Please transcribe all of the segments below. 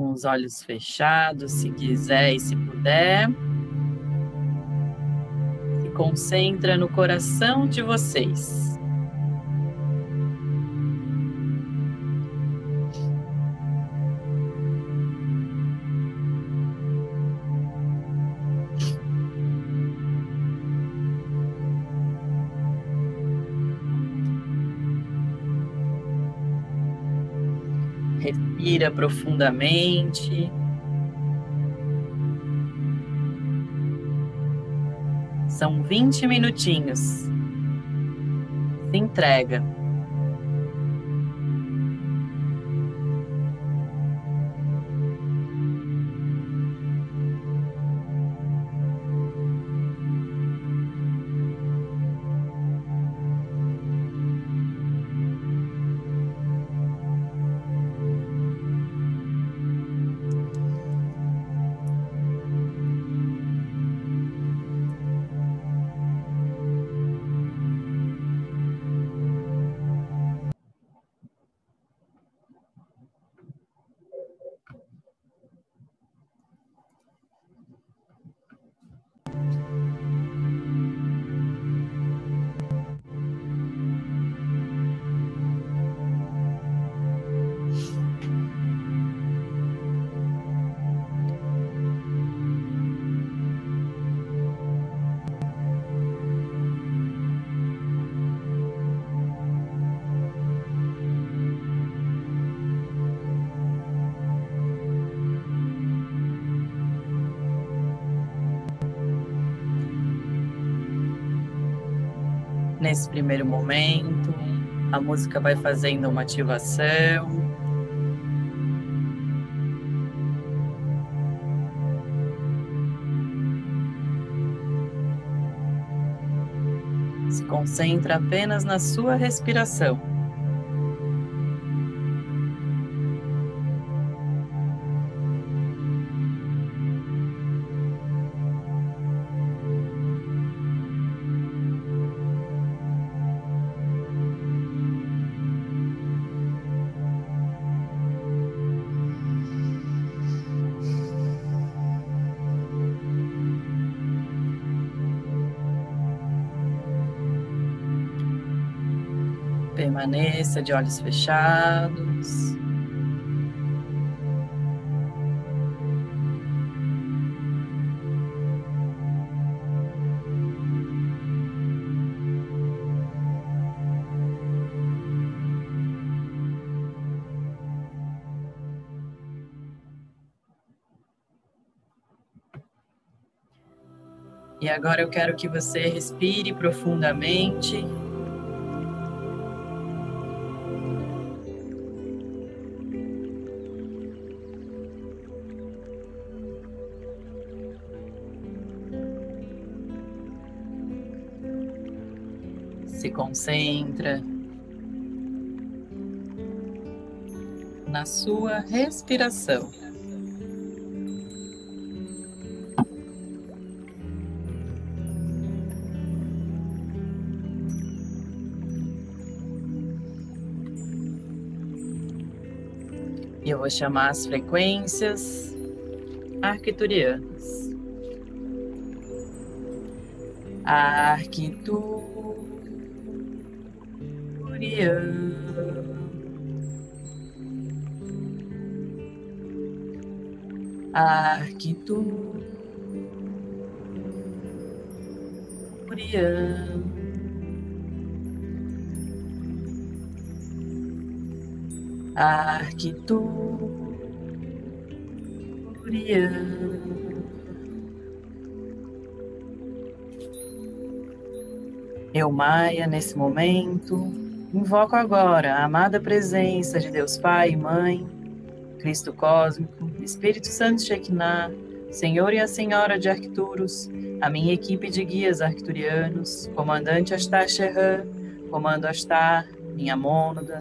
com os olhos fechados, se quiser e se puder. Se concentra no coração de vocês. Respira profundamente. São 20 minutinhos. Se entrega. Nesse primeiro momento. A música vai fazendo uma ativação. Se concentra apenas na sua respiração. Permaneça de olhos fechados. E agora eu quero que você respire profundamente concentra na sua respiração. Eu vou chamar as frequências arquiturianas. Arquitur Arcturian. Arcturian. Arcturian. Eu, Maia, nesse momento, Invoco agora a amada presença de Deus Pai e Mãe, Cristo Cósmico, Espírito Santo Shekinah, Senhor e a Senhora de Arcturus, a minha equipe de guias arcturianos, comandante Astar Shehan, comando Astar, minha mônada,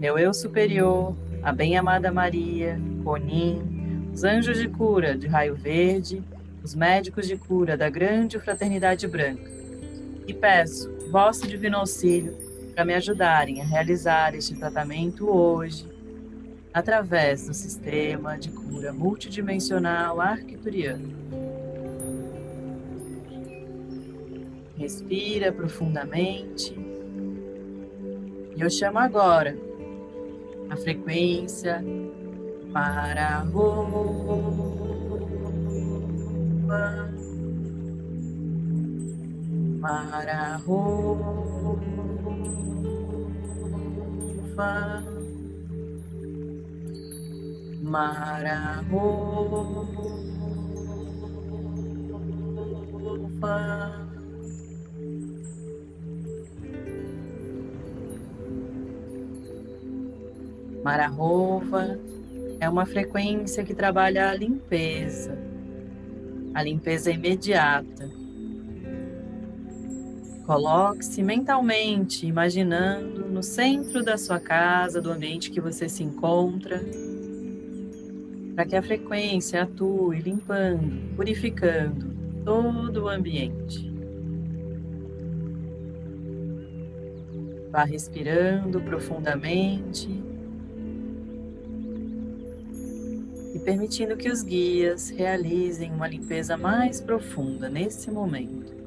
meu eu superior, a bem-amada Maria, Conin, os anjos de cura de raio verde, os médicos de cura da grande fraternidade branca. E peço vosso divino auxílio para me ajudarem a realizar este tratamento hoje, através do sistema de cura multidimensional arquituriano. Respira profundamente. E eu chamo agora a frequência para rua, para a rua, Marahova. Marahova é uma frequência que trabalha a limpeza, a limpeza imediata. Coloque-se mentalmente, imaginando no centro da sua casa, do ambiente que você se encontra, para que a frequência atue limpando, purificando todo o ambiente. Vá respirando profundamente e permitindo que os guias realizem uma limpeza mais profunda nesse momento.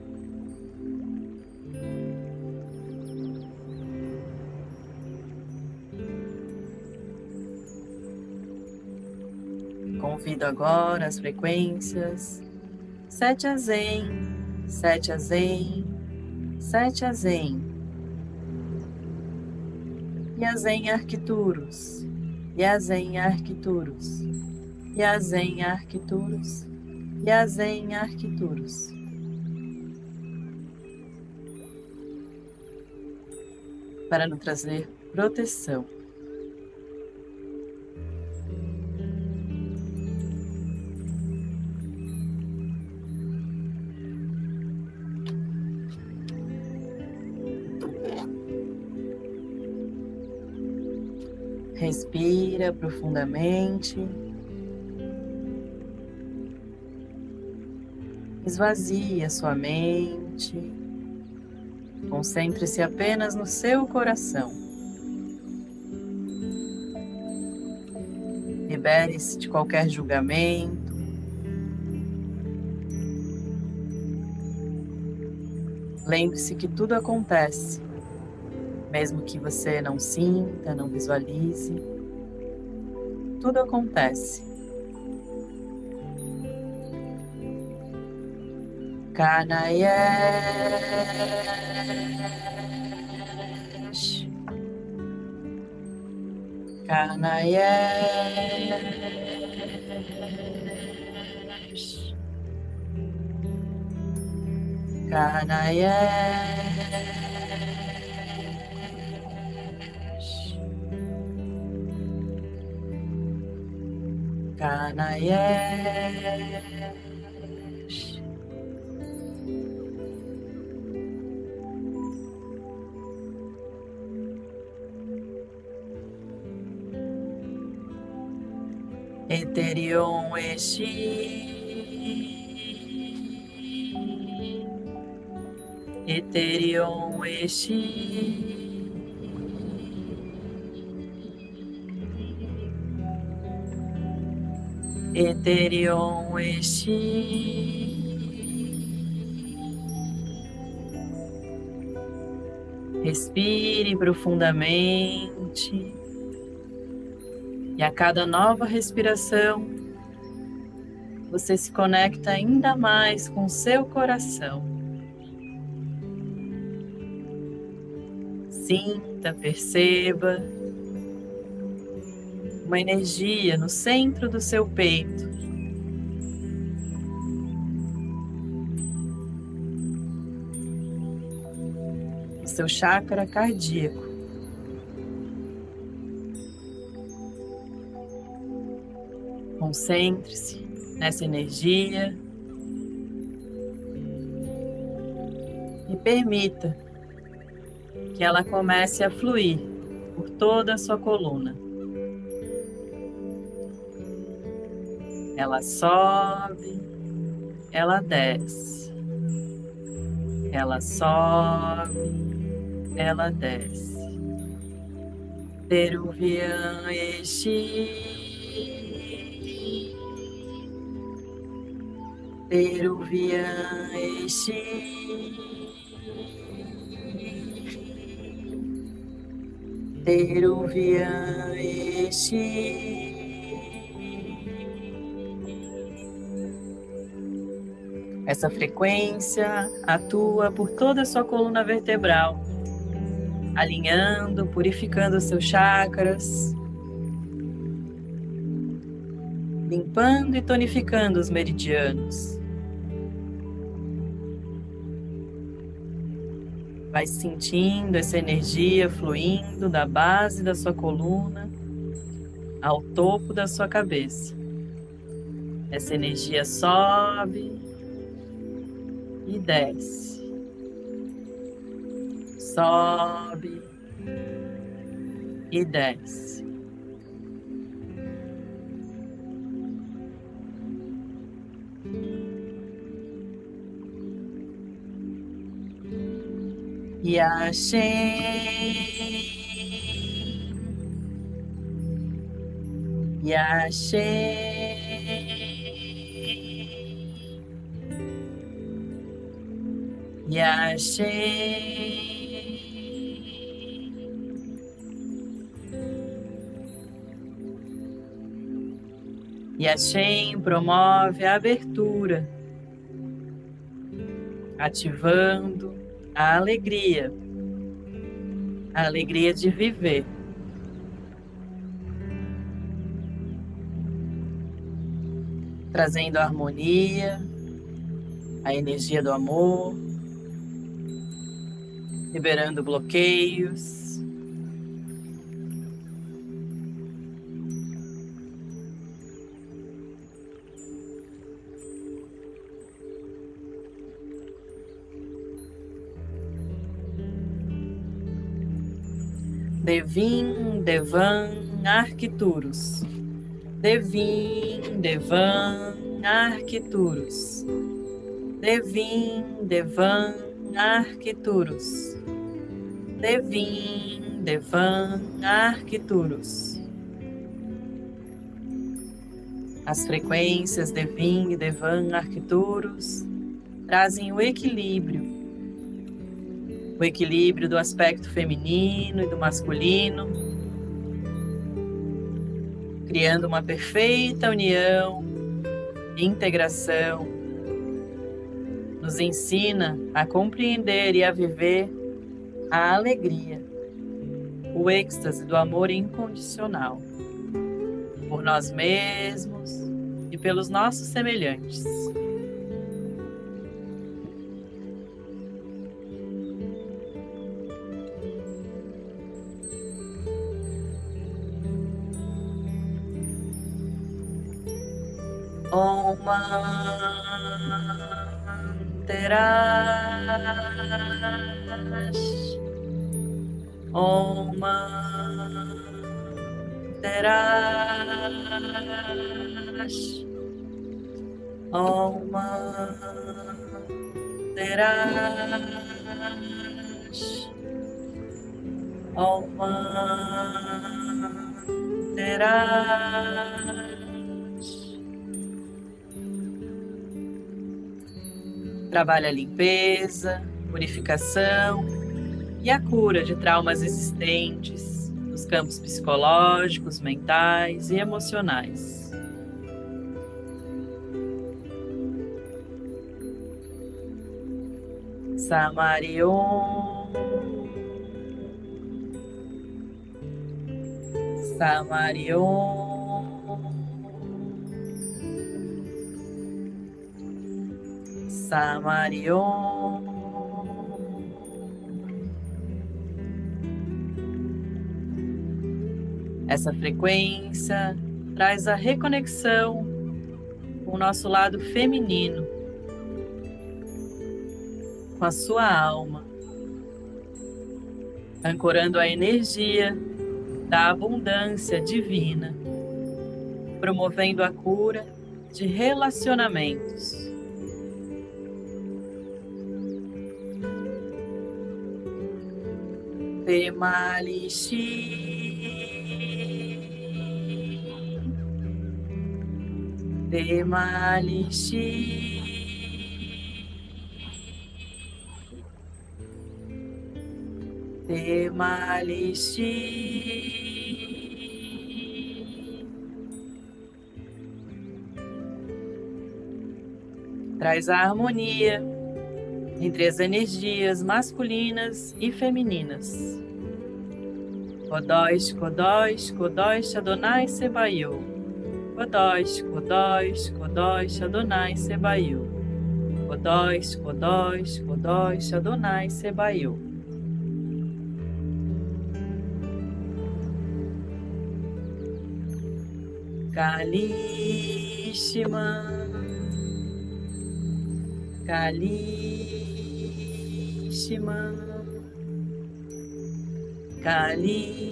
Agora as frequências 7 a Zen, 7 a Zen, 7 a Zen. E a Zen Arquituros, e a Zen Arquituros, e a Zen Arquituros, e a Zen Arquituros. Para nos trazer proteção. Respira profundamente. Esvazie a sua mente. Concentre-se apenas no seu coração. Libere-se de qualquer julgamento. Lembre-se que tudo acontece mesmo que você não sinta, não visualize, tudo acontece. Carnayesh Carnayesh Carnayesh Kanayesh. Eterion Eshi. Eterion Eshi. Eterion Eshi. Respire profundamente. E a cada nova respiração, você se conecta ainda mais com seu coração. Sinta, perceba uma energia no centro do seu peito. O seu chakra cardíaco. Concentre-se nessa energia e permita que ela comece a fluir por toda a sua coluna. Ela sobe, ela desce. Ela sobe, ela desce. Peruvian Exi. Peruvian Exi. Peruvian Exi. Essa frequência atua por toda a sua coluna vertebral alinhando, purificando seus chakras, limpando e tonificando os meridianos. Vai sentindo essa energia fluindo da base da sua coluna ao topo da sua cabeça. Essa energia sobe e desce. Sobe e desce. E achei, e achei, e achei. E a Shem promove a abertura, ativando a alegria, a alegria de viver. Trazendo a harmonia, a energia do amor, liberando bloqueios, Devin, Devan, Arquituros. Devin, Devan, Arquituros. Devin, Devan, Arquituros. Devin, Devan, Arquituros. As frequências Devin Devan Arquituros trazem o equilíbrio o equilíbrio do aspecto feminino e do masculino, criando uma perfeita união, integração, nos ensina a compreender e a viver a alegria, o êxtase do amor incondicional por nós mesmos e pelos nossos semelhantes. Manterás Om manterás Om manterás Om manterás Trabalha a limpeza, purificação e a cura de traumas existentes nos campos psicológicos, mentais e emocionais. Samarion. Samarion. Samarion. Essa frequência traz a reconexão com o nosso lado feminino, com a sua alma, ancorando a energia da abundância divina, promovendo a cura de relacionamentos Demalishi. de Demalishi. Traz a harmonia entre as energias masculinas e femininas. Kodós, Kodós, Kodós, Adonai Sebaiu. Kodós, Kodós, Kodós, Adonai Sebaiu. Kodós, Kodós, Kodós, Adonai Sebaiu. Kalishma, Kalishma, Kalishma.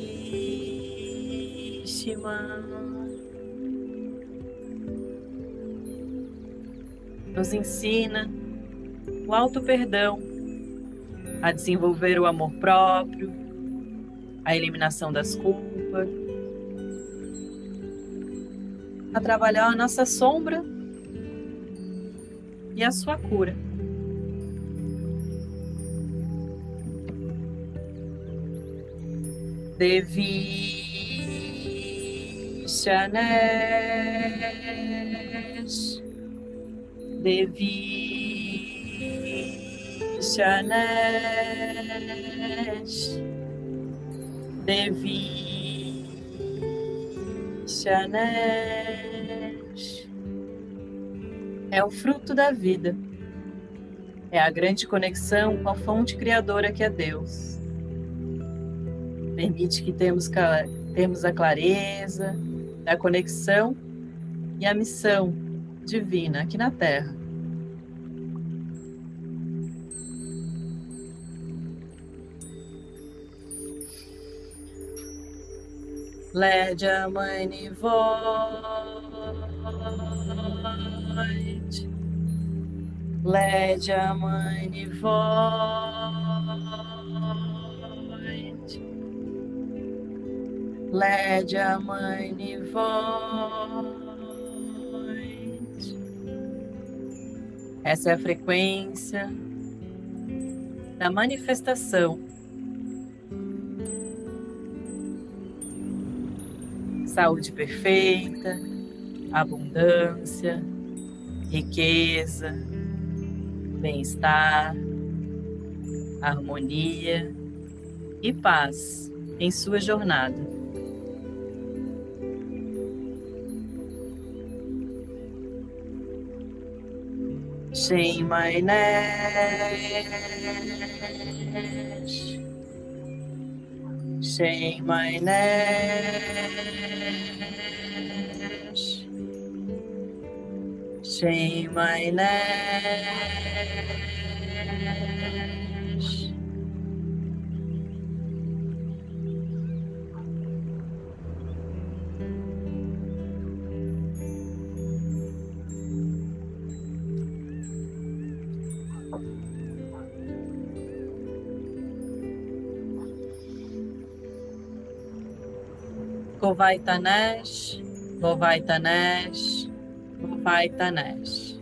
nos ensina o alto perdão, a desenvolver o amor próprio, a eliminação das culpas, a trabalhar a nossa sombra e a sua cura. Devi Shanesh Devi Shanesh Devi Shanesh É o fruto da vida. É a grande conexão com a fonte criadora que é Deus. Permite que temos, temos a clareza, a conexão e a missão divina aqui na Terra. Mãe Void, Lédia Mãe Void, Lédia Mãe Void. Essa é a frequência da manifestação. Saúde perfeita, abundância, riqueza, bem-estar, harmonia e paz em sua jornada. Sing my name. Say Say my name. Govai Tanesh, Govai Tanesh.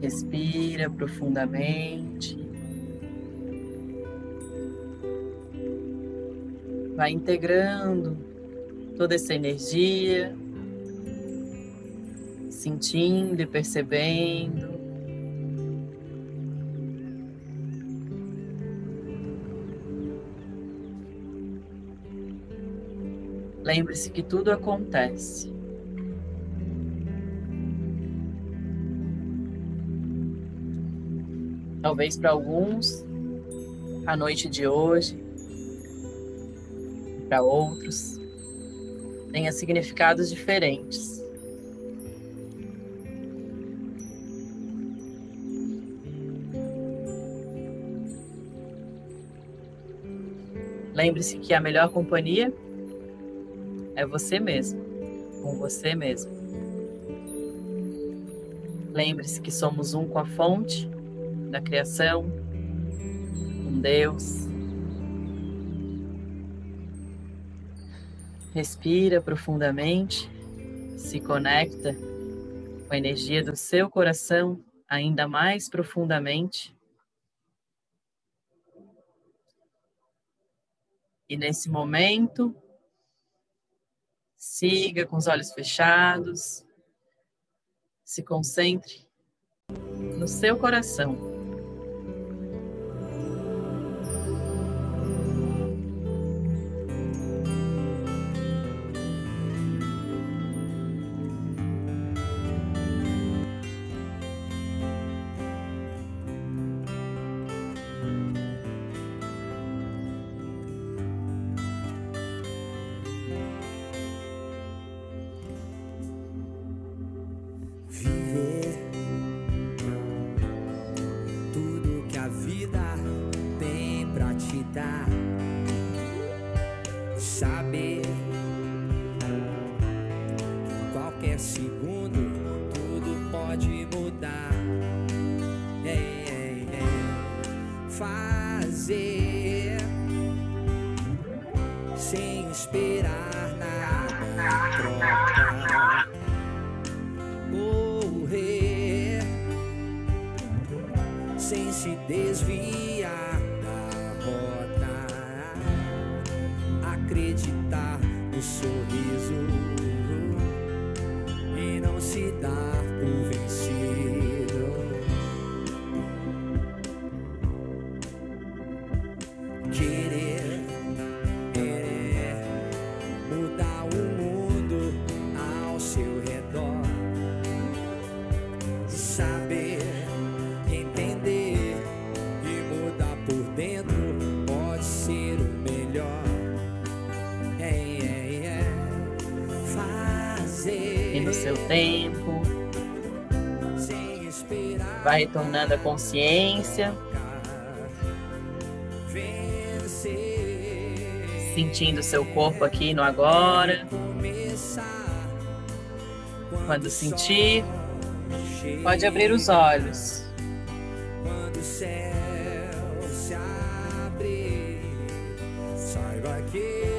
Respira profundamente. vai integrando toda essa energia, sentindo e percebendo. Lembre-se que tudo acontece. Talvez para alguns, a noite de hoje para outros tenha significados diferentes. Lembre-se que a melhor companhia é você mesmo. com você mesmo. Lembre-se que somos um com a fonte da criação, com Deus. Respira profundamente, se conecta com a energia do seu coração ainda mais profundamente. E nesse momento, siga com os olhos fechados, se concentre no seu coração. Retornando a consciência. Sentindo seu corpo aqui no agora. Quando sentir, pode abrir os olhos. Quando o céu se abrir, saiba que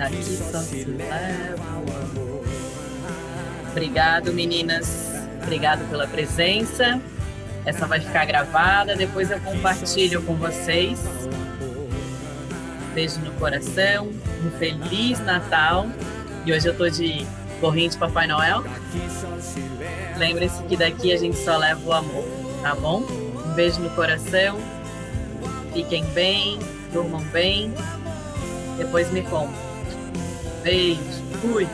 Daqui só se leva o amor. Obrigado, meninas. Obrigado pela presença. Essa vai ficar gravada, depois eu compartilho com vocês. Beijo no coração, um feliz Natal. E hoje eu tô de gorrinho de Papai Noel. Lembre-se que daqui a gente só leva o amor, tá bom? Um beijo no coração. Fiquem bem, durmam bem. Depois me contam. Beijo. Fui.